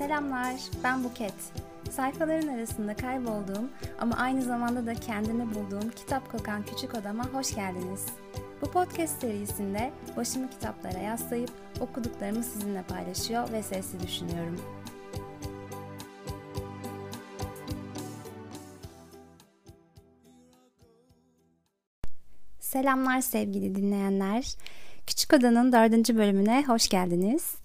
Selamlar, ben Buket. Sayfaların arasında kaybolduğum ama aynı zamanda da kendimi bulduğum kitap kokan küçük odama hoş geldiniz. Bu podcast serisinde başımı kitaplara yaslayıp okuduklarımı sizinle paylaşıyor ve sesli düşünüyorum. Selamlar sevgili dinleyenler. Küçük Oda'nın dördüncü bölümüne hoş geldiniz.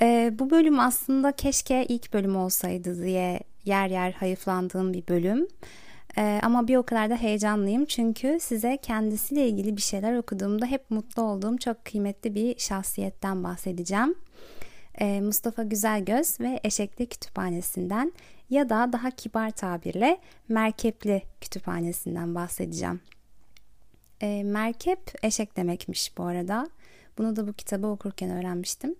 Ee, bu bölüm aslında keşke ilk bölüm olsaydı diye yer yer hayıflandığım bir bölüm. Ee, ama bir o kadar da heyecanlıyım çünkü size kendisiyle ilgili bir şeyler okuduğumda hep mutlu olduğum çok kıymetli bir şahsiyetten bahsedeceğim. Ee, Mustafa Güzelgöz ve Eşekli Kütüphanesi'nden ya da daha kibar tabirle Merkepli Kütüphanesi'nden bahsedeceğim. E, merkep eşek demekmiş bu arada. Bunu da bu kitabı okurken öğrenmiştim.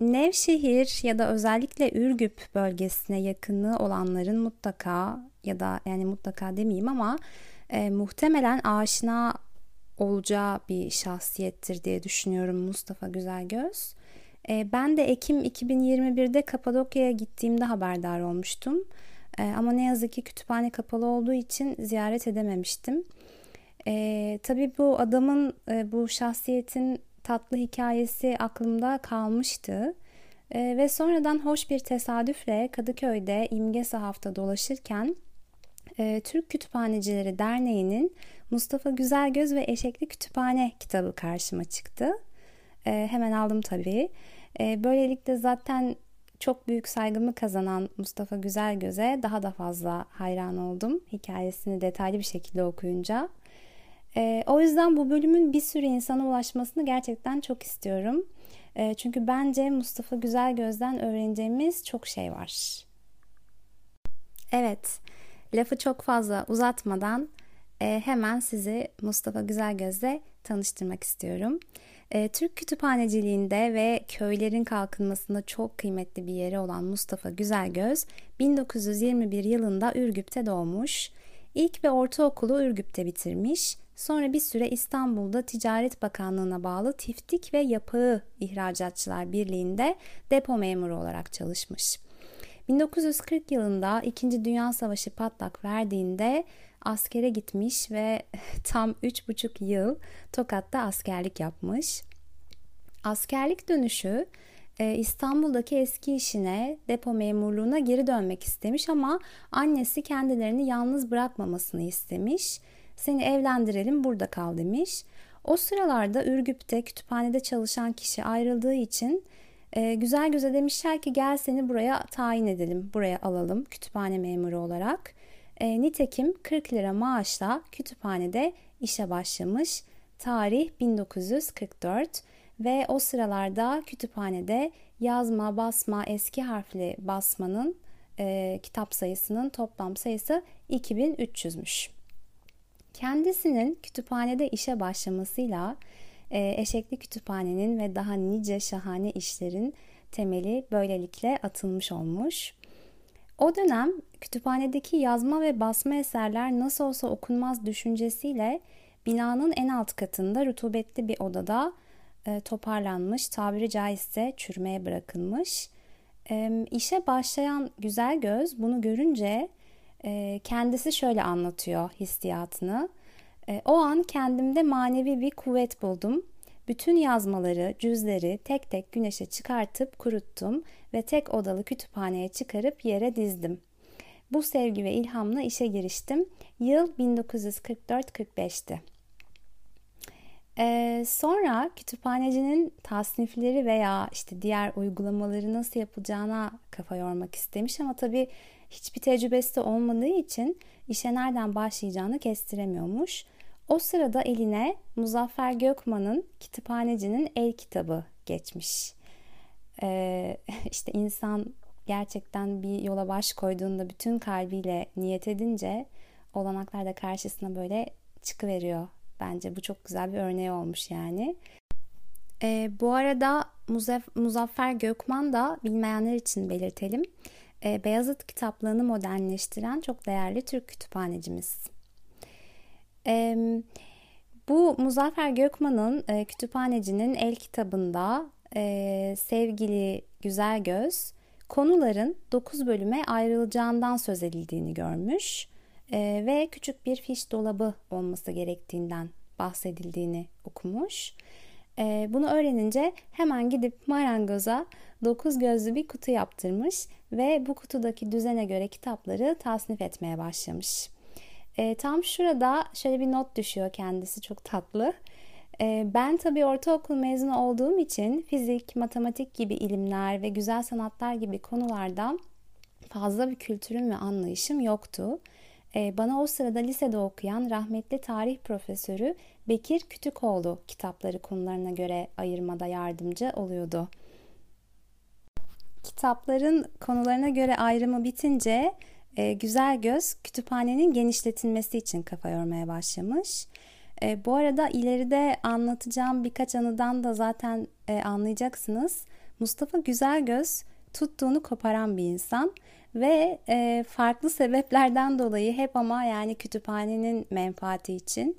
Nevşehir ya da özellikle Ürgüp bölgesine yakınlığı olanların mutlaka ya da yani mutlaka demeyeyim ama e, muhtemelen aşina olacağı bir şahsiyettir diye düşünüyorum Mustafa Güzelgöz. E, ben de Ekim 2021'de Kapadokya'ya gittiğimde haberdar olmuştum. E, ama ne yazık ki kütüphane kapalı olduğu için ziyaret edememiştim. E, tabii bu adamın, e, bu şahsiyetin tatlı hikayesi aklımda kalmıştı. E, ve sonradan hoş bir tesadüfle Kadıköy'de İmge Sahaf'ta dolaşırken e, Türk Kütüphanecileri Derneği'nin Mustafa Güzelgöz ve Eşekli Kütüphane kitabı karşıma çıktı. E, hemen aldım tabii. E, böylelikle zaten çok büyük saygımı kazanan Mustafa Güzelgöz'e daha da fazla hayran oldum. Hikayesini detaylı bir şekilde okuyunca. E, o yüzden bu bölümün bir sürü insana ulaşmasını gerçekten çok istiyorum. E, çünkü bence Mustafa Güzelgöz'den öğreneceğimiz çok şey var. Evet, lafı çok fazla uzatmadan e, hemen sizi Mustafa Güzelgöz'le tanıştırmak istiyorum. E, Türk kütüphaneciliğinde ve köylerin kalkınmasında çok kıymetli bir yeri olan Mustafa Güzelgöz 1921 yılında Ürgüp'te doğmuş. İlk ve ortaokulu Ürgüp'te bitirmiş. Sonra bir süre İstanbul'da Ticaret Bakanlığı'na bağlı Tiftik ve Yapağı İhracatçılar Birliği'nde depo memuru olarak çalışmış. 1940 yılında 2. Dünya Savaşı patlak verdiğinde askere gitmiş ve tam 3,5 yıl Tokat'ta askerlik yapmış. Askerlik dönüşü e, İstanbul'daki eski işine, depo memurluğuna geri dönmek istemiş ama annesi kendilerini yalnız bırakmamasını istemiş seni evlendirelim burada kal demiş. O sıralarda Ürgüp'te kütüphanede çalışan kişi ayrıldığı için e, güzel göze demişler ki gel seni buraya tayin edelim, buraya alalım kütüphane memuru olarak. E, nitekim 40 lira maaşla kütüphanede işe başlamış. Tarih 1944 ve o sıralarda kütüphanede yazma, basma, eski harfli basmanın e, kitap sayısının toplam sayısı 2300'müş. Kendisinin kütüphanede işe başlamasıyla e, Eşekli Kütüphane'nin ve daha nice şahane işlerin temeli böylelikle atılmış olmuş. O dönem kütüphanedeki yazma ve basma eserler nasıl olsa okunmaz düşüncesiyle binanın en alt katında rutubetli bir odada e, toparlanmış, tabiri caizse çürümeye bırakılmış. E, işe başlayan güzel göz bunu görünce e, kendisi şöyle anlatıyor hissiyatını. E, o an kendimde manevi bir kuvvet buldum. Bütün yazmaları, cüzleri tek tek güneşe çıkartıp kuruttum ve tek odalı kütüphaneye çıkarıp yere dizdim. Bu sevgi ve ilhamla işe giriştim. Yıl 1944-45'ti. Ee, sonra kütüphanecinin tasnifleri veya işte diğer uygulamaları nasıl yapılacağına kafa yormak istemiş ama tabii hiçbir tecrübesi de olmadığı için işe nereden başlayacağını kestiremiyormuş. O sırada eline Muzaffer Gökman'ın Kütüphanecinin El kitabı geçmiş. Ee, işte insan gerçekten bir yola baş koyduğunda bütün kalbiyle niyet edince olanaklar da karşısına böyle çıkıveriyor. Bence bu çok güzel bir örneği olmuş yani. Ee, bu arada Muzaf- Muzaffer Gökman da bilmeyenler için belirtelim. Ee, Beyazıt kitaplığını modernleştiren çok değerli Türk kütüphanecimiz. bu Muzaffer Gökman'ın e, kütüphanecinin el kitabında e, sevgili Güzel Göz konuların 9 bölüme ayrılacağından söz edildiğini görmüş e, ve küçük bir fiş dolabı olması gerektiğinden bahsedildiğini okumuş. E, bunu öğrenince hemen gidip marangoza 9 gözlü bir kutu yaptırmış ve bu kutudaki düzene göre kitapları tasnif etmeye başlamış. E, tam şurada şöyle bir not düşüyor kendisi çok tatlı. E, ben tabii ortaokul mezunu olduğum için fizik, matematik gibi ilimler ve güzel sanatlar gibi konulardan fazla bir kültürüm ve anlayışım yoktu. E, bana o sırada lisede okuyan rahmetli tarih profesörü Bekir Kütükoğlu kitapları konularına göre ayırmada yardımcı oluyordu. Kitapların konularına göre ayrımı bitince e, Güzel Göz kütüphanenin genişletilmesi için kafa yormaya başlamış. E, bu arada ileride anlatacağım birkaç anıdan da zaten e, anlayacaksınız. Mustafa Güzelgöz tuttuğunu koparan bir insan ve e, farklı sebeplerden dolayı hep ama yani kütüphanenin menfaati için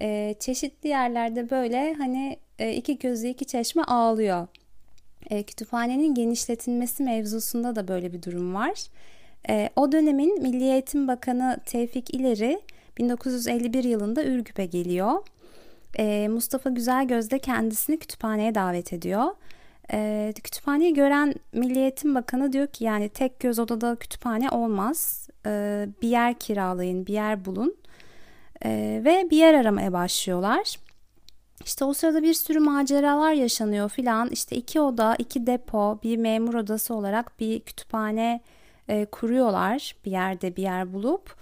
e, çeşitli yerlerde böyle hani e, iki gözü iki çeşme ağlıyor. E, kütüphanenin genişletilmesi mevzusunda da böyle bir durum var. E, o dönemin Milli Eğitim Bakanı Tevfik İleri 1951 yılında Ürgüp'e geliyor. E, Mustafa Güzelgöz de kendisini kütüphaneye davet ediyor. E, kütüphaneyi gören Milli Eğitim Bakanı diyor ki yani tek göz odada kütüphane olmaz. E, bir yer kiralayın, bir yer bulun. E, ve bir yer aramaya başlıyorlar. İşte o sırada bir sürü maceralar yaşanıyor filan. İşte iki oda, iki depo, bir memur odası olarak bir kütüphane e, kuruyorlar bir yerde bir yer bulup.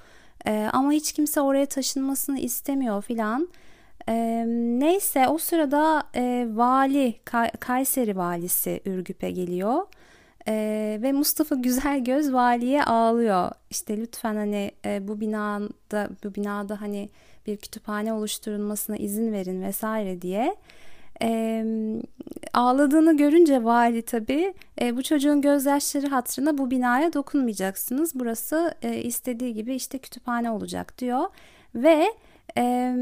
E, ama hiç kimse oraya taşınmasını istemiyor filan. E, neyse o sırada e, vali Kay- Kayseri valisi Ürgüp'e geliyor. Ee, ve Mustafa Güzelgöz valiye ağlıyor. İşte lütfen hani e, bu binada bu binada hani bir kütüphane oluşturulmasına izin verin vesaire diye. E, ağladığını görünce vali tabii e, bu çocuğun gözyaşları hatırına bu binaya dokunmayacaksınız. Burası e, istediği gibi işte kütüphane olacak diyor. Ve e,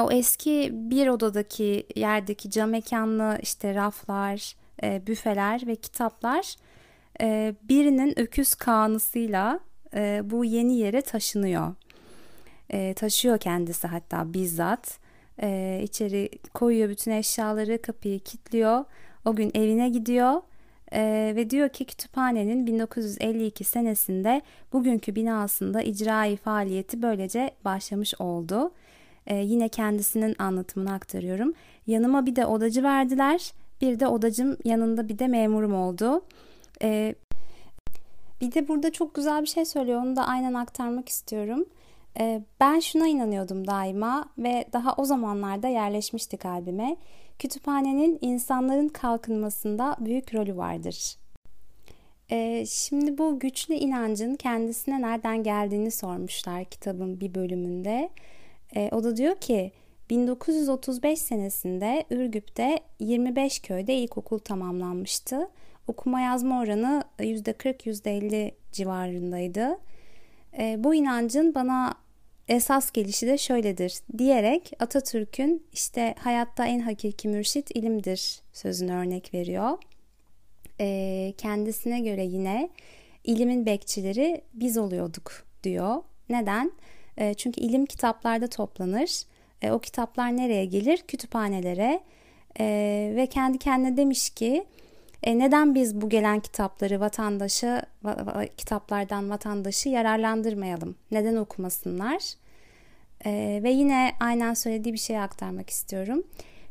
o eski bir odadaki yerdeki cam mekanlı işte raflar, e, büfeler ve kitaplar e, birinin öküz kanısıyla e, bu yeni yere taşınıyor. E, taşıyor kendisi hatta bizzat. E, içeri koyuyor bütün eşyaları, kapıyı kilitliyor. O gün evine gidiyor e, ve diyor ki kütüphanenin 1952 senesinde bugünkü binasında icrai faaliyeti böylece başlamış oldu. E, yine kendisinin anlatımını aktarıyorum. Yanıma bir de odacı verdiler. Bir de odacım yanında bir de memurum oldu. E, bir de burada çok güzel bir şey söylüyor. Onu da aynen aktarmak istiyorum. Ee, ben şuna inanıyordum daima ve daha o zamanlarda yerleşmişti kalbime. Kütüphanenin insanların kalkınmasında büyük rolü vardır. Ee, şimdi bu güçlü inancın kendisine nereden geldiğini sormuşlar kitabın bir bölümünde. Ee, o da diyor ki 1935 senesinde Ürgüp'te 25 köyde ilkokul tamamlanmıştı. Okuma yazma oranı %40-%50 civarındaydı. E, bu inancın bana esas gelişi de şöyledir diyerek Atatürk'ün işte hayatta en hakiki mürşit ilimdir sözünü örnek veriyor. E, kendisine göre yine ilimin bekçileri biz oluyorduk diyor. Neden? E, çünkü ilim kitaplarda toplanır. E, o kitaplar nereye gelir? Kütüphanelere. E, ve kendi kendine demiş ki neden biz bu gelen kitapları vatandaşı va, kitaplardan vatandaşı yararlandırmayalım? Neden okumasınlar? Ve yine aynen söylediği bir şeyi aktarmak istiyorum.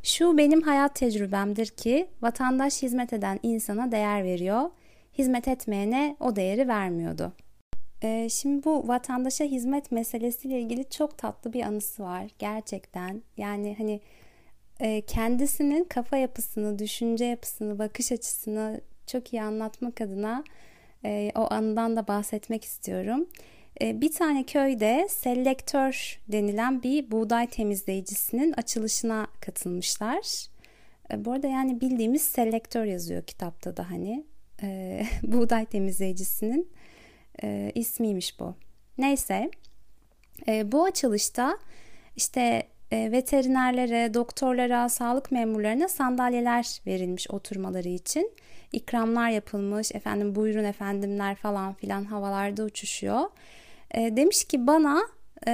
Şu benim hayat tecrübemdir ki vatandaş hizmet eden insana değer veriyor. Hizmet etmeyene o değeri vermiyordu. E, şimdi bu vatandaşa hizmet meselesiyle ilgili çok tatlı bir anısı var gerçekten. Yani hani e, kendisinin kafa yapısını, düşünce yapısını, bakış açısını çok iyi anlatmak adına e, o anından da bahsetmek istiyorum. E, bir tane köyde selektör denilen bir buğday temizleyicisinin açılışına katılmışlar. Bu arada yani bildiğimiz selektör yazıyor kitapta da hani. buğday temizleyicisinin ismiymiş bu. Neyse bu açılışta işte e, veterinerlere, doktorlara, sağlık memurlarına sandalyeler verilmiş oturmaları için. İkramlar yapılmış, efendim buyurun efendimler falan filan havalarda uçuşuyor. E, demiş ki bana e,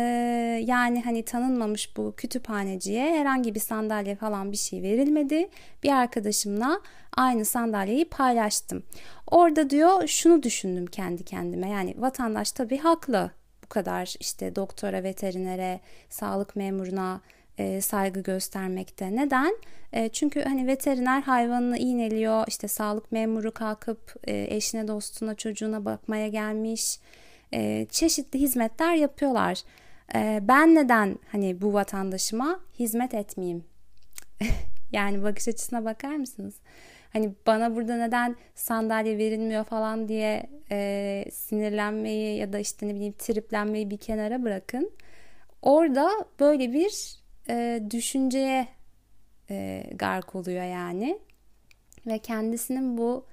yani hani tanınmamış bu kütüphaneciye herhangi bir sandalye falan bir şey verilmedi. Bir arkadaşımla aynı sandalyeyi paylaştım. Orada diyor şunu düşündüm kendi kendime yani vatandaş tabii haklı bu kadar işte doktora, veterinere, sağlık memuruna e, saygı göstermekte. Neden? E, çünkü hani veteriner hayvanını iğneliyor, işte sağlık memuru kalkıp e, eşine, dostuna, çocuğuna bakmaya gelmiş. E, çeşitli hizmetler yapıyorlar. E, ben neden hani bu vatandaşıma hizmet etmeyeyim? yani bakış açısına bakar mısınız? Hani bana burada neden sandalye verilmiyor falan diye e, sinirlenmeyi ya da işte ne bileyim triplenmeyi bir kenara bırakın. Orada böyle bir e, düşünceye e, gark oluyor yani. Ve kendisinin bu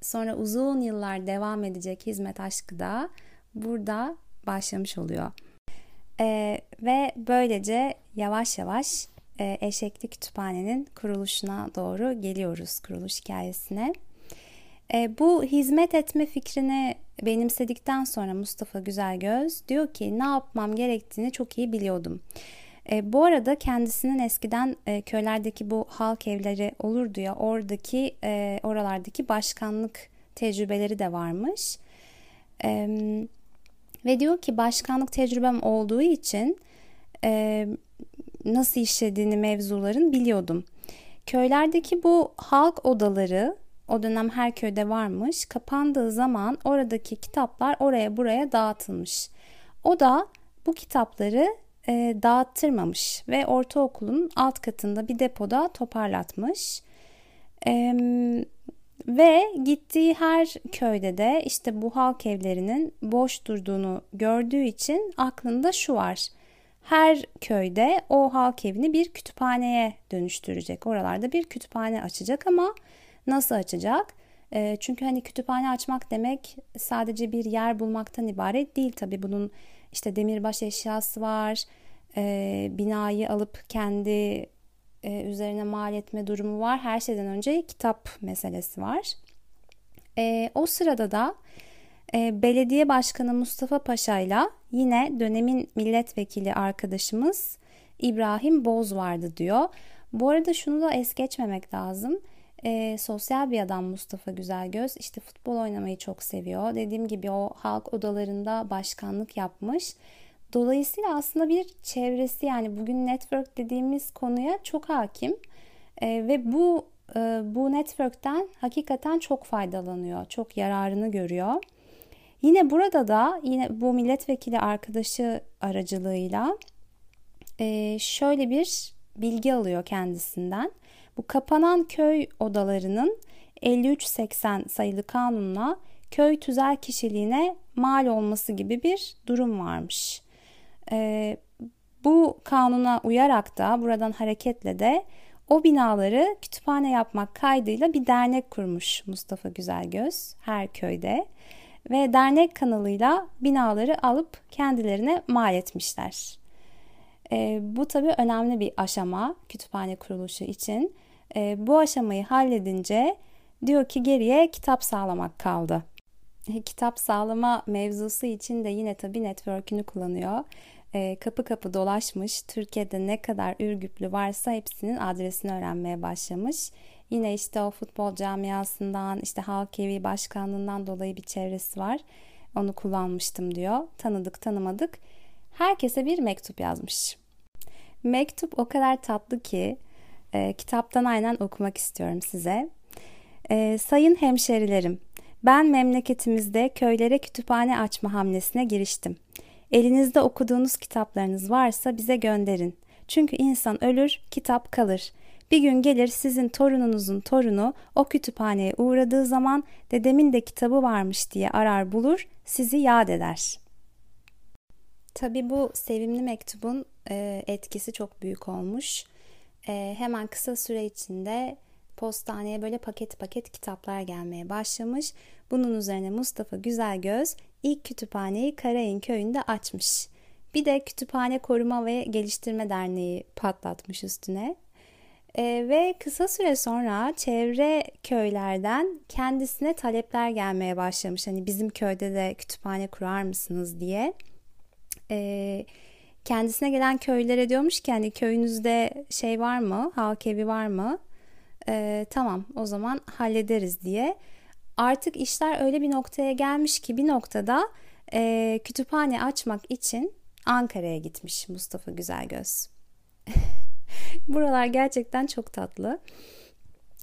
sonra uzun yıllar devam edecek hizmet aşkı da burada başlamış oluyor. E, ve böylece yavaş yavaş e, Eşekli Kütüphane'nin kuruluşuna doğru geliyoruz, kuruluş hikayesine. E, bu hizmet etme fikrini benimsedikten sonra Mustafa Güzelgöz diyor ki ne yapmam gerektiğini çok iyi biliyordum. E, bu arada kendisinin eskiden e, köylerdeki bu halk evleri olurdu ya oradaki e, oralardaki başkanlık tecrübeleri de varmış. E, ve diyor ki başkanlık tecrübem olduğu için e, nasıl işlediğini mevzuların biliyordum. Köylerdeki bu halk odaları o dönem her köyde varmış. Kapandığı zaman oradaki kitaplar oraya buraya dağıtılmış. O da bu kitapları e, dağıttırmamış ve ortaokulun alt katında bir depoda toparlatmış. E, ve gittiği her köyde de işte bu halk evlerinin boş durduğunu gördüğü için aklında şu var her köyde o halk evini bir kütüphaneye dönüştürecek. Oralarda bir kütüphane açacak ama nasıl açacak? E, çünkü hani kütüphane açmak demek sadece bir yer bulmaktan ibaret değil tabi bunun işte demirbaş eşyası var, e, binayı alıp kendi e, üzerine mal etme durumu var. Her şeyden önce kitap meselesi var. E, o sırada da e, belediye başkanı Mustafa Paşa ile yine dönemin milletvekili arkadaşımız İbrahim Boz vardı diyor. Bu arada şunu da es geçmemek lazım. E, sosyal bir adam Mustafa Güzelgöz. İşte futbol oynamayı çok seviyor. Dediğim gibi o halk odalarında başkanlık yapmış. Dolayısıyla aslında bir çevresi yani bugün network dediğimiz konuya çok hakim. E, ve bu e, bu network'ten hakikaten çok faydalanıyor. Çok yararını görüyor. Yine burada da yine bu milletvekili arkadaşı aracılığıyla e, şöyle bir bilgi alıyor kendisinden. Bu kapanan köy odalarının 5380 sayılı kanunla köy tüzel kişiliğine mal olması gibi bir durum varmış. E, bu kanuna uyarak da buradan hareketle de o binaları kütüphane yapmak kaydıyla bir dernek kurmuş Mustafa Güzelgöz her köyde ve dernek kanalıyla binaları alıp kendilerine mal etmişler. E, bu tabii önemli bir aşama kütüphane kuruluşu için. E, bu aşamayı halledince diyor ki geriye kitap sağlamak kaldı. E, kitap sağlama mevzusu için de yine tabii network'ünü kullanıyor. E, kapı kapı dolaşmış, Türkiye'de ne kadar Ürgüplü varsa hepsinin adresini öğrenmeye başlamış Yine işte o futbol camiasından, işte halk evi başkanlığından dolayı bir çevresi var. Onu kullanmıştım diyor. Tanıdık tanımadık. Herkese bir mektup yazmış. Mektup o kadar tatlı ki e, kitaptan aynen okumak istiyorum size. E, sayın hemşerilerim, ben memleketimizde köylere kütüphane açma hamlesine giriştim. Elinizde okuduğunuz kitaplarınız varsa bize gönderin. Çünkü insan ölür, kitap kalır. Bir gün gelir sizin torununuzun torunu o kütüphaneye uğradığı zaman dedemin de kitabı varmış diye arar bulur, sizi yad eder. Tabi bu sevimli mektubun e, etkisi çok büyük olmuş. E, hemen kısa süre içinde postaneye böyle paket paket kitaplar gelmeye başlamış. Bunun üzerine Mustafa Güzelgöz ilk kütüphaneyi Karayın köyünde açmış. Bir de Kütüphane Koruma ve Geliştirme Derneği patlatmış üstüne. E, ve kısa süre sonra çevre köylerden kendisine talepler gelmeye başlamış. Hani bizim köyde de kütüphane kurar mısınız diye. E, kendisine gelen köylere diyormuş ki hani köyünüzde şey var mı, halk evi var mı? E, tamam o zaman hallederiz diye. Artık işler öyle bir noktaya gelmiş ki bir noktada e, kütüphane açmak için Ankara'ya gitmiş Mustafa Güzelgöz. Buralar gerçekten çok tatlı.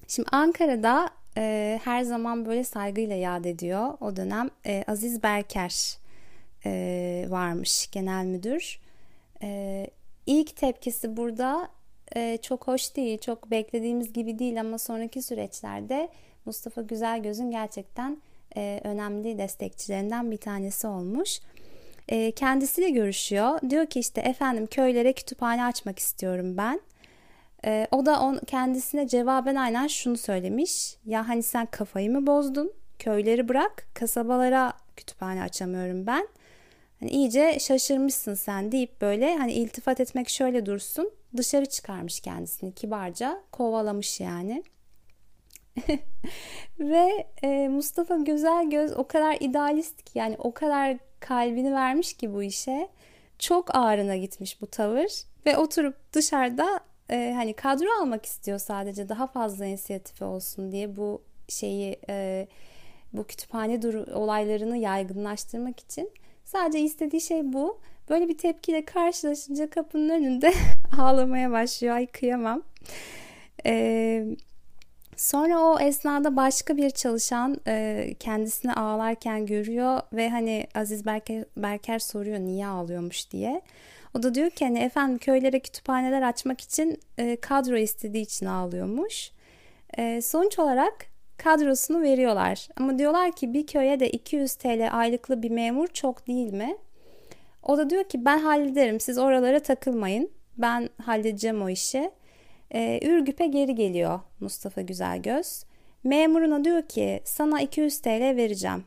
Şimdi Ankara'da e, her zaman böyle saygıyla yad ediyor. O dönem e, Aziz Berker e, varmış genel müdür. E, ilk tepkisi burada e, çok hoş değil, çok beklediğimiz gibi değil ama sonraki süreçlerde Mustafa Güzelgöz'ün gerçekten e, önemli destekçilerinden bir tanesi olmuş. E, kendisiyle görüşüyor. Diyor ki işte efendim köylere kütüphane açmak istiyorum ben. E, o da on, kendisine cevaben aynen şunu söylemiş. Ya hani sen kafayı mı bozdun? Köyleri bırak, kasabalara kütüphane açamıyorum ben. Hani iyice şaşırmışsın sen deyip böyle hani iltifat etmek şöyle dursun. Dışarı çıkarmış kendisini kibarca kovalamış yani. Ve e, Mustafa Güzel Göz o kadar idealist ki yani o kadar kalbini vermiş ki bu işe. Çok ağrına gitmiş bu tavır ve oturup dışarıda e, hani kadro almak istiyor sadece daha fazla inisiyatifi olsun diye bu şeyi e, bu kütüphane dur olaylarını yaygınlaştırmak için sadece istediği şey bu. Böyle bir tepkiyle karşılaşınca kapının önünde ağlamaya başlıyor. Ay kıyamam. Eee Sonra o esnada başka bir çalışan e, kendisini ağlarken görüyor ve hani Aziz Berker, Berker soruyor niye ağlıyormuş diye. O da diyor ki hani efendim köylere kütüphaneler açmak için e, kadro istediği için ağlıyormuş. E, sonuç olarak kadrosunu veriyorlar. Ama diyorlar ki bir köye de 200 TL aylıklı bir memur çok değil mi? O da diyor ki ben hallederim siz oralara takılmayın. Ben halledeceğim o işi. E, Ürgüp'e geri geliyor Mustafa Güzelgöz. Memuruna diyor ki sana 200 TL vereceğim.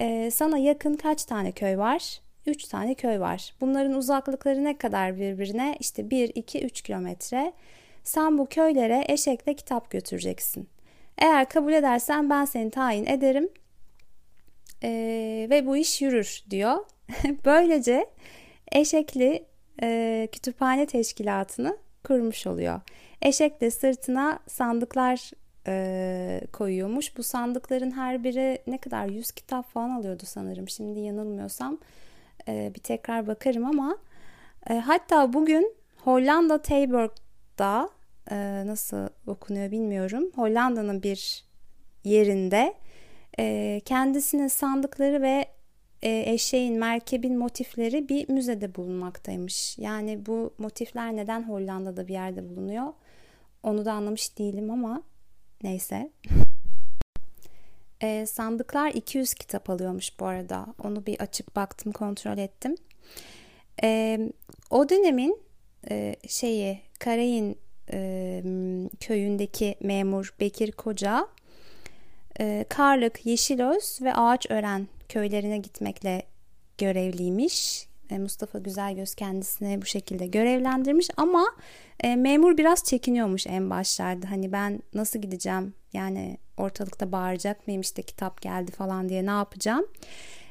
E, sana yakın kaç tane köy var? 3 tane köy var. Bunların uzaklıkları ne kadar birbirine? İşte 1, 2, 3 kilometre. Sen bu köylere eşekle kitap götüreceksin. Eğer kabul edersen ben seni tayin ederim ee, ve bu iş yürür diyor. Böylece eşekli e, kütüphane teşkilatını kurmuş oluyor. Eşek de sırtına sandıklar e, koyuyormuş. Bu sandıkların her biri ne kadar 100 kitap falan alıyordu sanırım. Şimdi yanılmıyorsam e, bir tekrar bakarım ama e, hatta bugün Hollanda Tilburg'da e, nasıl okunuyor bilmiyorum. Hollanda'nın bir yerinde e, kendisine sandıkları ve e, eşeğin, merkebin motifleri bir müzede bulunmaktaymış. Yani bu motifler neden Hollanda'da bir yerde bulunuyor? Onu da anlamış değilim ama neyse. E, sandıklar 200 kitap alıyormuş bu arada. Onu bir açıp baktım, kontrol ettim. E, o dönemin e, şeyi Karayın e, köyündeki memur Bekir Koca e, Karlık, Yeşilöz ve Ağaçören köylerine gitmekle görevliymiş. E, Mustafa Güzelgöz kendisine bu şekilde görevlendirmiş ama e, memur biraz çekiniyormuş en başlarda. Hani ben nasıl gideceğim? Yani ortalıkta bağıracak mıyım işte kitap geldi falan diye ne yapacağım?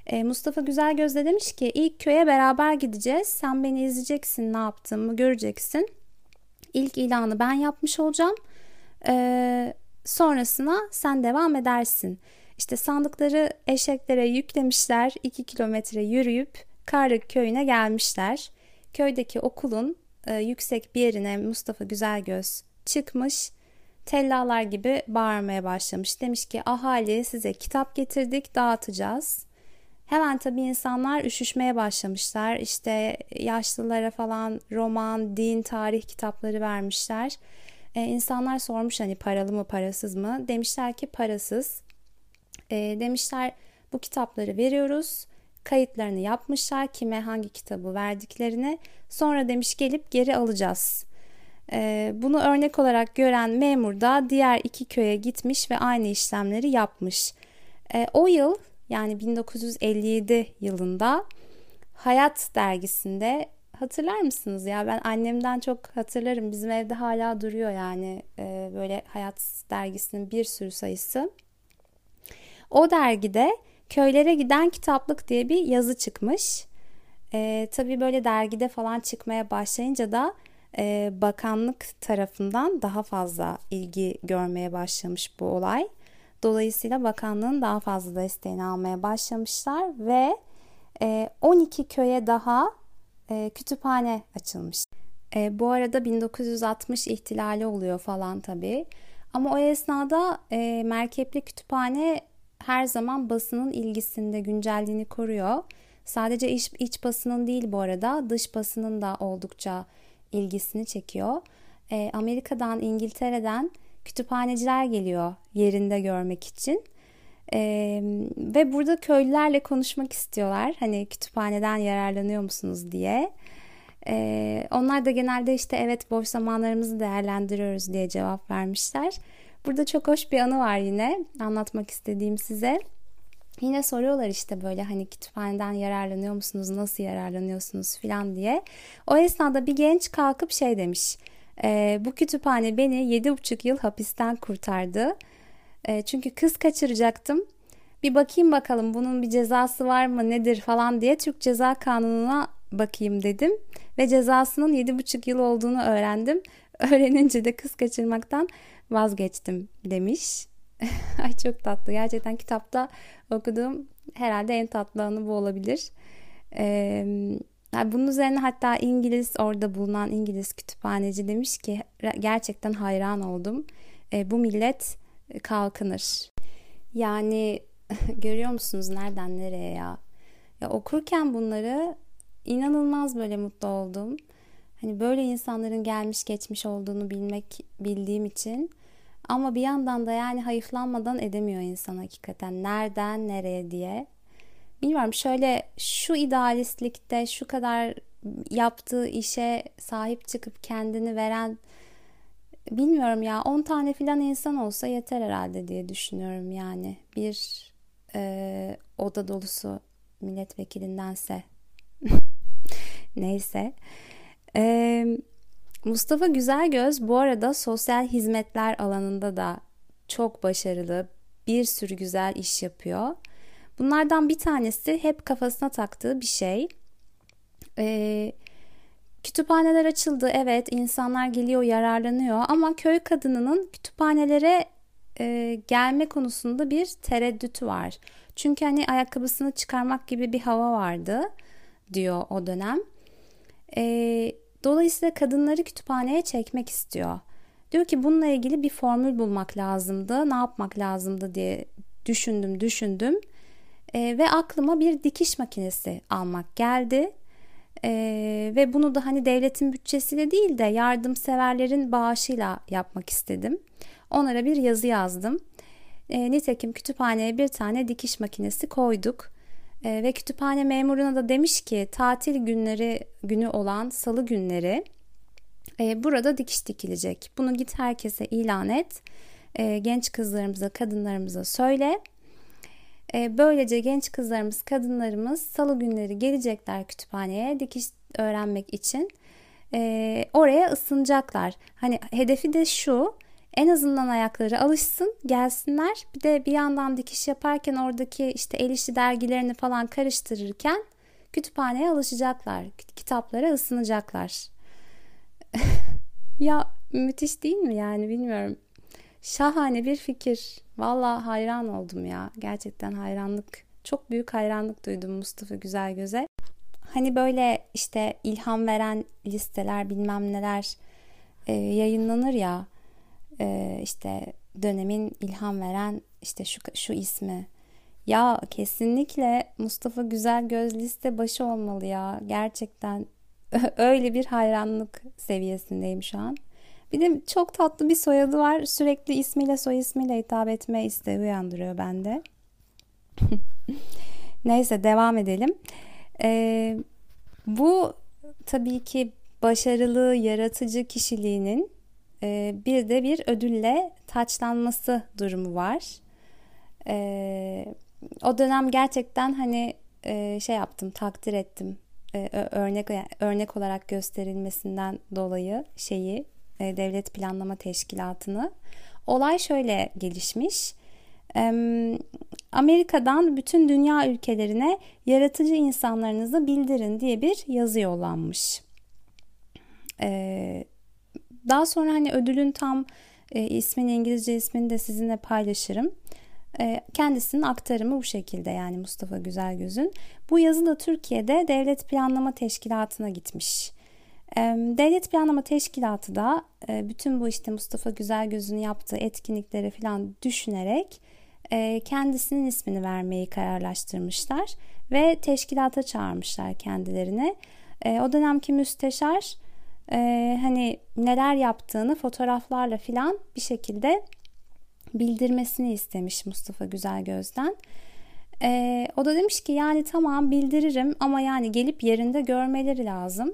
E, Mustafa Güzelgöz de demiş ki ilk köye beraber gideceğiz. Sen beni izleyeceksin ne yaptığımı göreceksin. İlk ilanı ben yapmış olacağım. E, sonrasına sen devam edersin. İşte sandıkları eşeklere yüklemişler. 2 kilometre yürüyüp Karlık köyüne gelmişler. Köydeki okulun e, yüksek bir yerine Mustafa Güzelgöz çıkmış. Tellalar gibi bağırmaya başlamış. Demiş ki ahali size kitap getirdik dağıtacağız. Hemen tabii insanlar üşüşmeye başlamışlar. İşte yaşlılara falan roman, din, tarih kitapları vermişler. Ee, insanlar sormuş hani paralı mı parasız mı? Demişler ki parasız. Ee, demişler bu kitapları veriyoruz. Kayıtlarını yapmışlar kime hangi kitabı verdiklerini. Sonra demiş gelip geri alacağız. Ee, bunu örnek olarak gören memur da diğer iki köye gitmiş ve aynı işlemleri yapmış. Ee, o yıl yani 1957 yılında Hayat dergisinde hatırlar mısınız ya ben annemden çok hatırlarım bizim evde hala duruyor yani e, böyle Hayat dergisinin bir sürü sayısı. O dergide köylere giden kitaplık diye bir yazı çıkmış. E, tabii böyle dergide falan çıkmaya başlayınca da e, bakanlık tarafından daha fazla ilgi görmeye başlamış bu olay. Dolayısıyla bakanlığın daha fazla desteğini almaya başlamışlar ve e, 12 köye daha e, kütüphane açılmış. E, bu arada 1960 ihtilali oluyor falan tabii. Ama o esnada e, merkepli kütüphane her zaman basının ilgisinde güncelliğini koruyor. Sadece iç, iç basının değil bu arada dış basının da oldukça ilgisini çekiyor. E, Amerika'dan, İngiltere'den kütüphaneciler geliyor yerinde görmek için. E, ve burada köylülerle konuşmak istiyorlar. Hani kütüphaneden yararlanıyor musunuz diye. E, onlar da genelde işte evet boş zamanlarımızı değerlendiriyoruz diye cevap vermişler. Burada çok hoş bir anı var yine anlatmak istediğim size. Yine soruyorlar işte böyle hani kütüphaneden yararlanıyor musunuz, nasıl yararlanıyorsunuz filan diye. O esnada bir genç kalkıp şey demiş. E, bu kütüphane beni 7,5 yıl hapisten kurtardı. E, çünkü kız kaçıracaktım. Bir bakayım bakalım bunun bir cezası var mı nedir falan diye Türk Ceza Kanunu'na bakayım dedim. Ve cezasının 7,5 yıl olduğunu öğrendim. Öğrenince de kız kaçırmaktan vazgeçtim demiş. Ay çok tatlı. Gerçekten kitapta okuduğum herhalde en tatlı anı bu olabilir. Ee, bunun üzerine hatta İngiliz orada bulunan İngiliz kütüphaneci demiş ki gerçekten hayran oldum. Ee, bu millet kalkınır. Yani görüyor musunuz nereden nereye ya? Ya okurken bunları inanılmaz böyle mutlu oldum. Hani böyle insanların gelmiş geçmiş olduğunu bilmek bildiğim için ama bir yandan da yani hayıflanmadan edemiyor insan hakikaten. Nereden nereye diye. Bilmiyorum şöyle şu idealistlikte şu kadar yaptığı işe sahip çıkıp kendini veren bilmiyorum ya 10 tane filan insan olsa yeter herhalde diye düşünüyorum yani. Bir e, oda dolusu milletvekilindense. Neyse. Eee Mustafa Güzelgöz bu arada sosyal hizmetler alanında da çok başarılı, bir sürü güzel iş yapıyor. Bunlardan bir tanesi hep kafasına taktığı bir şey. Ee, kütüphaneler açıldı, evet insanlar geliyor, yararlanıyor ama köy kadınının kütüphanelere e, gelme konusunda bir tereddütü var. Çünkü hani ayakkabısını çıkarmak gibi bir hava vardı diyor o dönem. Ee, Dolayısıyla kadınları kütüphaneye çekmek istiyor. Diyor ki bununla ilgili bir formül bulmak lazımdı. Ne yapmak lazımdı diye düşündüm, düşündüm. E, ve aklıma bir dikiş makinesi almak geldi. E, ve bunu da hani devletin bütçesiyle değil de yardımseverlerin bağışıyla yapmak istedim. Onlara bir yazı yazdım. E, nitekim kütüphaneye bir tane dikiş makinesi koyduk. E, ve kütüphane memuruna da demiş ki tatil günleri günü olan salı günleri e, burada dikiş dikilecek. Bunu git herkese ilan et. E, genç kızlarımıza, kadınlarımıza söyle. E, böylece genç kızlarımız, kadınlarımız salı günleri gelecekler kütüphaneye dikiş öğrenmek için. E, oraya ısınacaklar. Hani hedefi de şu en azından ayakları alışsın, gelsinler. Bir de bir yandan dikiş yaparken oradaki işte el işi dergilerini falan karıştırırken kütüphaneye alışacaklar. Kitaplara ısınacaklar. ya müthiş değil mi yani bilmiyorum. Şahane bir fikir. Valla hayran oldum ya. Gerçekten hayranlık. Çok büyük hayranlık duydum Mustafa Güzel Göze. Hani böyle işte ilham veren listeler bilmem neler e, yayınlanır ya e, işte dönemin ilham veren işte şu şu ismi. Ya kesinlikle Mustafa Güzel Göz liste başı olmalı ya. Gerçekten öyle bir hayranlık seviyesindeyim şu an. Bir de çok tatlı bir soyadı var. Sürekli ismiyle soy ismiyle hitap etme isteği uyandırıyor bende. Neyse devam edelim. Ee, bu tabii ki başarılı, yaratıcı kişiliğinin e, bir de bir ödülle taçlanması durumu var. E, o dönem gerçekten hani e, şey yaptım, takdir ettim. e, örnek örnek olarak gösterilmesinden dolayı şeyi e, Devlet Planlama Teşkilatı'nı. Olay şöyle gelişmiş. Amerika'dan bütün dünya ülkelerine yaratıcı insanlarınızı bildirin diye bir yazı yollanmış. Daha sonra hani ödülün tam ismini İngilizce ismini de sizinle paylaşırım. Kendisinin aktarımı bu şekilde yani Mustafa Güzelgöz'ün. Bu yazı da Türkiye'de Devlet Planlama Teşkilatı'na gitmiş. Devlet Planlama Teşkilatı da bütün bu işte Mustafa Güzelgöz'ün yaptığı etkinlikleri falan düşünerek kendisinin ismini vermeyi kararlaştırmışlar ve teşkilata çağırmışlar kendilerini. O dönemki müsteşar hani neler yaptığını fotoğraflarla filan bir şekilde bildirmesini istemiş Mustafa Güzelgöz'den. Ee, o da demiş ki yani tamam bildiririm ama yani gelip yerinde görmeleri lazım.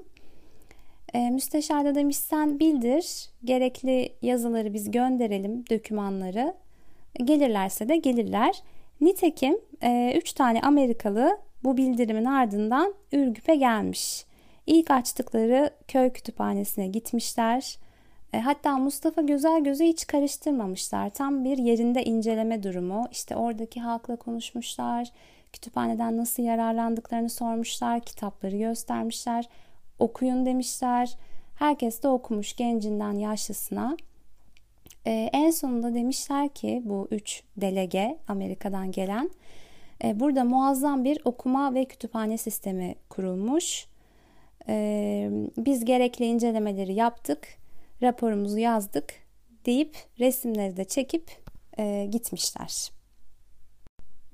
Ee, müsteşar da demiş sen bildir gerekli yazıları biz gönderelim dokümanları gelirlerse de gelirler. Nitekim 3 e, tane Amerikalı bu bildirimin ardından Ürgüp'e gelmiş. İlk açtıkları köy kütüphanesine gitmişler. E, hatta Mustafa Güzel Gözü hiç karıştırmamışlar. Tam bir yerinde inceleme durumu. İşte oradaki halkla konuşmuşlar. Kütüphaneden nasıl yararlandıklarını sormuşlar. Kitapları göstermişler. Okuyun demişler. Herkes de okumuş gencinden yaşlısına. Ee, en sonunda demişler ki bu üç delege Amerika'dan gelen e, burada muazzam bir okuma ve kütüphane sistemi kurulmuş. E, biz gerekli incelemeleri yaptık raporumuzu yazdık deyip resimleri de çekip e, gitmişler.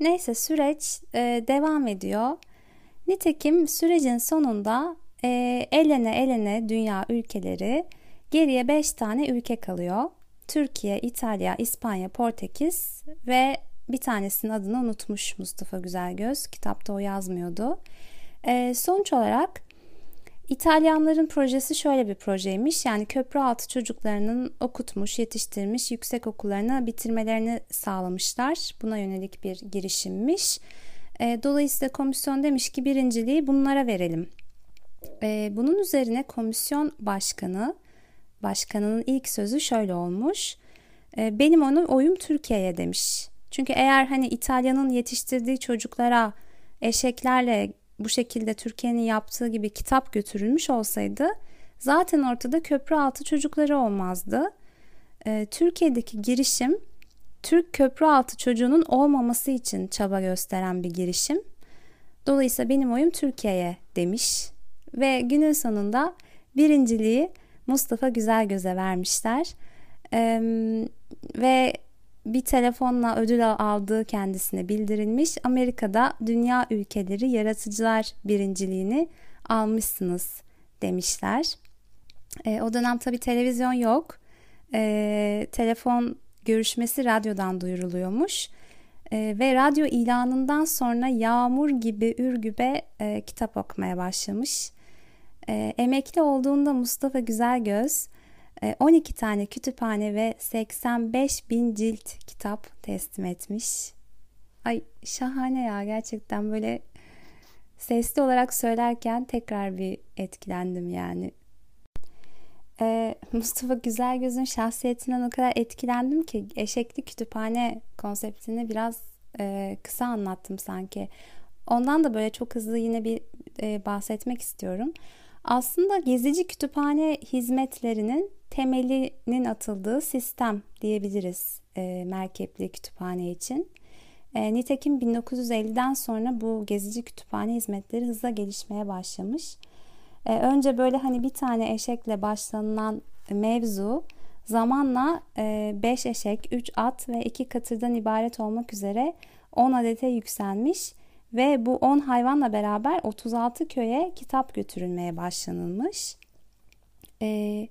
Neyse süreç e, devam ediyor. Nitekim sürecin sonunda e, elene elene dünya ülkeleri geriye 5 tane ülke kalıyor. Türkiye, İtalya, İspanya, Portekiz ve bir tanesinin adını unutmuş Mustafa Güzelgöz. Kitapta o yazmıyordu. E, sonuç olarak İtalyanların projesi şöyle bir projeymiş. Yani köprü altı çocuklarının okutmuş, yetiştirmiş, yüksek okullarına bitirmelerini sağlamışlar. Buna yönelik bir girişimmiş. E, dolayısıyla komisyon demiş ki birinciliği bunlara verelim. E, bunun üzerine komisyon başkanı, başkanının ilk sözü şöyle olmuş. E, benim onun oyum Türkiye'ye demiş. Çünkü eğer hani İtalya'nın yetiştirdiği çocuklara eşeklerle bu şekilde Türkiye'nin yaptığı gibi kitap götürülmüş olsaydı zaten ortada köprü altı çocukları olmazdı. Ee, Türkiye'deki girişim Türk köprü altı çocuğunun olmaması için çaba gösteren bir girişim. Dolayısıyla benim oyum Türkiye'ye demiş ve günün sonunda birinciliği Mustafa Güzelgöz'e vermişler. Ee, ve bir telefonla ödül aldığı kendisine bildirilmiş. Amerika'da dünya ülkeleri yaratıcılar birinciliğini almışsınız demişler. E, o dönem tabi televizyon yok. E, telefon görüşmesi radyodan duyuruluyormuş. E, ve radyo ilanından sonra yağmur gibi Ürgüp'e e, kitap okumaya başlamış. E, emekli olduğunda Mustafa Güzelgöz 12 e, tane kütüphane ve 85 bin cilt kitap teslim etmiş. Ay şahane ya gerçekten böyle sesli olarak söylerken tekrar bir etkilendim yani. Ee, Mustafa Güzelgöz'ün şahsiyetinden o kadar etkilendim ki eşekli kütüphane konseptini biraz e, kısa anlattım sanki. Ondan da böyle çok hızlı yine bir e, bahsetmek istiyorum. Aslında gezici kütüphane hizmetlerinin temelinin atıldığı sistem diyebiliriz e, merkepli kütüphane için. E, nitekim 1950'den sonra bu gezici kütüphane hizmetleri hızla gelişmeye başlamış. E, önce böyle hani bir tane eşekle başlanılan mevzu zamanla 5 e, eşek, 3 at ve 2 katırdan ibaret olmak üzere 10 adete yükselmiş ve bu 10 hayvanla beraber 36 köye kitap götürülmeye başlanılmış. Ee,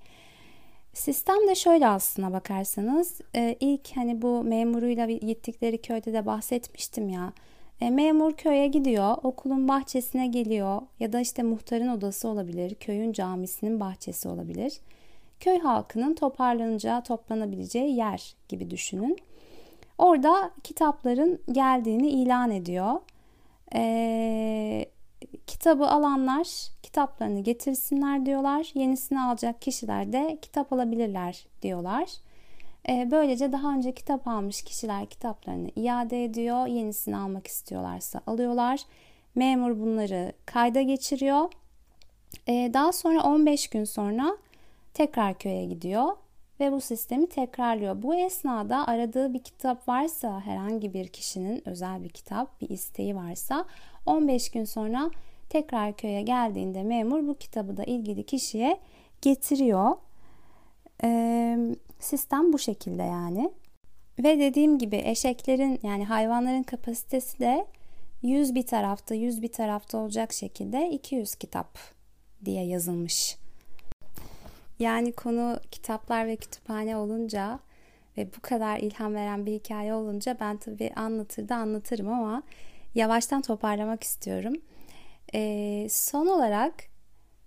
sistem de şöyle aslına bakarsanız e, ilk hani bu memuruyla gittikleri köyde de bahsetmiştim ya. E, memur köye gidiyor, okulun bahçesine geliyor ya da işte muhtarın odası olabilir, köyün camisinin bahçesi olabilir. Köy halkının toparlanacağı, toplanabileceği yer gibi düşünün. Orada kitapların geldiğini ilan ediyor. Ee, kitabı alanlar kitaplarını getirsinler diyorlar. Yenisini alacak kişiler de kitap alabilirler diyorlar. E, böylece daha önce kitap almış kişiler kitaplarını iade ediyor. Yenisini almak istiyorlarsa alıyorlar. Memur bunları kayda geçiriyor. E, daha sonra 15 gün sonra tekrar köye gidiyor ve bu sistemi tekrarlıyor. Bu esnada aradığı bir kitap varsa herhangi bir kişinin özel bir kitap, bir isteği varsa 15 gün sonra tekrar köye geldiğinde memur bu kitabı da ilgili kişiye getiriyor. Ee, sistem bu şekilde yani. Ve dediğim gibi eşeklerin yani hayvanların kapasitesi de 100 bir tarafta 100 bir tarafta olacak şekilde 200 kitap diye yazılmış. Yani konu kitaplar ve kütüphane olunca ve bu kadar ilham veren bir hikaye olunca ben tabii anlatır da anlatırım ama yavaştan toparlamak istiyorum. Ee, son olarak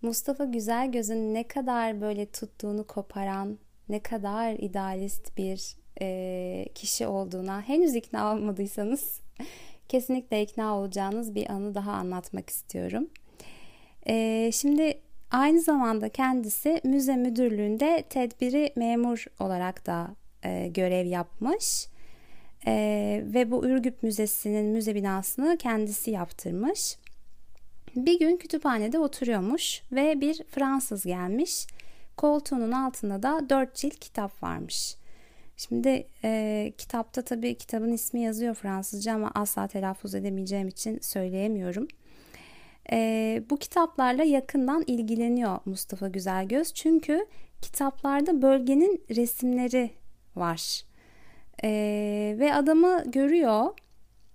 Mustafa Güzelgöz'ün ne kadar böyle tuttuğunu koparan, ne kadar idealist bir e, kişi olduğuna henüz ikna olmadıysanız kesinlikle ikna olacağınız bir anı daha anlatmak istiyorum. E, şimdi aynı zamanda kendisi müze müdürlüğünde tedbiri memur olarak da e, görev yapmış. Ee, ve bu Ürgüp Müzesi'nin müze binasını kendisi yaptırmış. Bir gün kütüphanede oturuyormuş ve bir Fransız gelmiş. Koltuğunun altında da dört cilt kitap varmış. Şimdi e, kitapta tabii kitabın ismi yazıyor Fransızca ama asla telaffuz edemeyeceğim için söyleyemiyorum. E, bu kitaplarla yakından ilgileniyor Mustafa Güzelgöz çünkü kitaplarda bölgenin resimleri var. Ee, ve adamı görüyor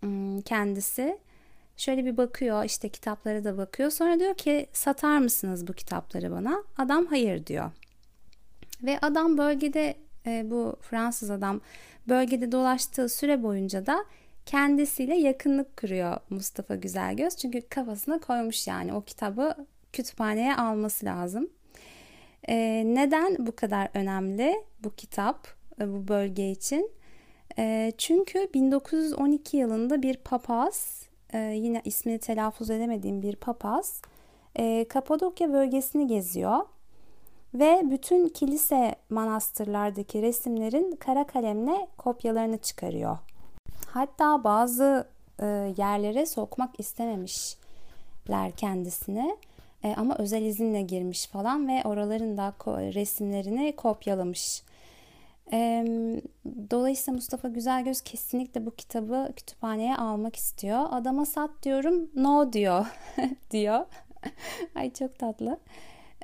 hmm, kendisi. Şöyle bir bakıyor işte kitaplara da bakıyor. Sonra diyor ki satar mısınız bu kitapları bana? Adam hayır diyor. Ve adam bölgede e, bu Fransız adam bölgede dolaştığı süre boyunca da kendisiyle yakınlık kuruyor Mustafa Güzelgöz. Çünkü kafasına koymuş yani o kitabı kütüphaneye alması lazım. Ee, neden bu kadar önemli bu kitap e, bu bölge için? E, çünkü 1912 yılında bir papaz, e, yine ismini telaffuz edemediğim bir papaz, e, Kapadokya bölgesini geziyor ve bütün kilise manastırlardaki resimlerin kara kalemle kopyalarını çıkarıyor. Hatta bazı e, yerlere sokmak istememişler kendisine. E, ama özel izinle girmiş falan ve oraların da resimlerini kopyalamış. Dolayısıyla Mustafa Güzelgöz kesinlikle bu kitabı kütüphaneye almak istiyor. Adama sat diyorum, no diyor diyor. Ay çok tatlı.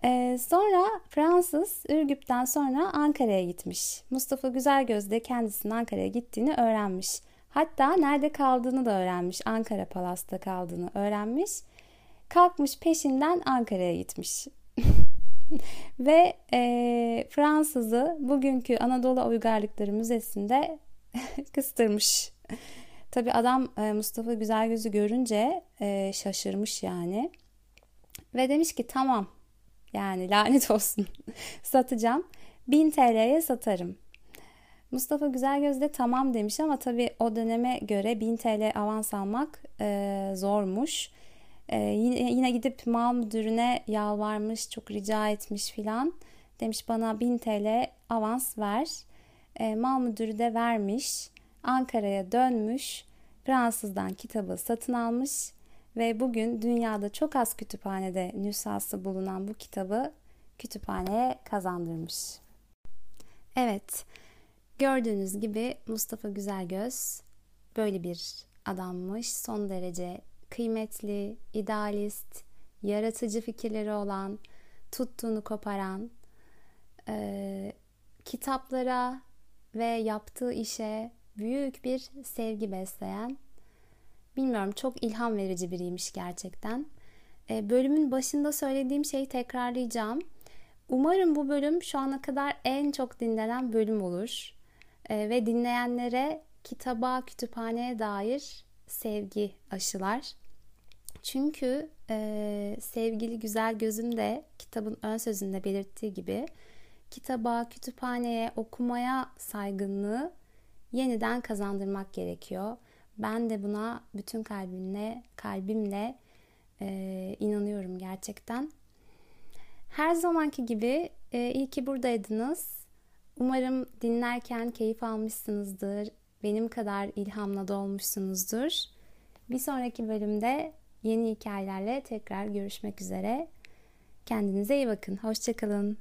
Ee, sonra Fransız Ürgüp'ten sonra Ankara'ya gitmiş. Mustafa Güzelgöz de kendisinin Ankara'ya gittiğini öğrenmiş. Hatta nerede kaldığını da öğrenmiş. Ankara Palas'ta kaldığını öğrenmiş. Kalkmış peşinden Ankara'ya gitmiş. Ve e, Fransız'ı bugünkü Anadolu Uygarlıkları Müzesi'nde kıstırmış. Tabi adam e, Mustafa Güzelgöz'ü görünce e, şaşırmış yani. Ve demiş ki tamam yani lanet olsun satacağım. 1000 TL'ye satarım. Mustafa Güzelgöz de tamam demiş ama tabii o döneme göre 1000 TL avans almak e, zormuş. Ee, yine, gidip mal müdürüne yalvarmış, çok rica etmiş filan. Demiş bana 1000 TL avans ver. Ee, mal müdürü de vermiş. Ankara'ya dönmüş. Fransızdan kitabı satın almış ve bugün dünyada çok az kütüphanede nüshası bulunan bu kitabı kütüphaneye kazandırmış. Evet, gördüğünüz gibi Mustafa Güzelgöz böyle bir adammış. Son derece kıymetli, idealist, yaratıcı fikirleri olan, tuttuğunu koparan, e, kitaplara ve yaptığı işe büyük bir sevgi besleyen, bilmiyorum çok ilham verici biriymiş gerçekten. E, bölümün başında söylediğim şeyi tekrarlayacağım. Umarım bu bölüm şu ana kadar en çok dinlenen bölüm olur. E, ve dinleyenlere kitaba, kütüphaneye dair sevgi aşılar. Çünkü e, sevgili güzel gözüm de kitabın ön sözünde belirttiği gibi kitaba, kütüphaneye, okumaya saygınlığı yeniden kazandırmak gerekiyor. Ben de buna bütün kalbimle, kalbimle e, inanıyorum gerçekten. Her zamanki gibi e, iyi ki buradaydınız. Umarım dinlerken keyif almışsınızdır. Benim kadar ilhamla dolmuşsunuzdur. Bir sonraki bölümde yeni hikayelerle tekrar görüşmek üzere. Kendinize iyi bakın. Hoşçakalın.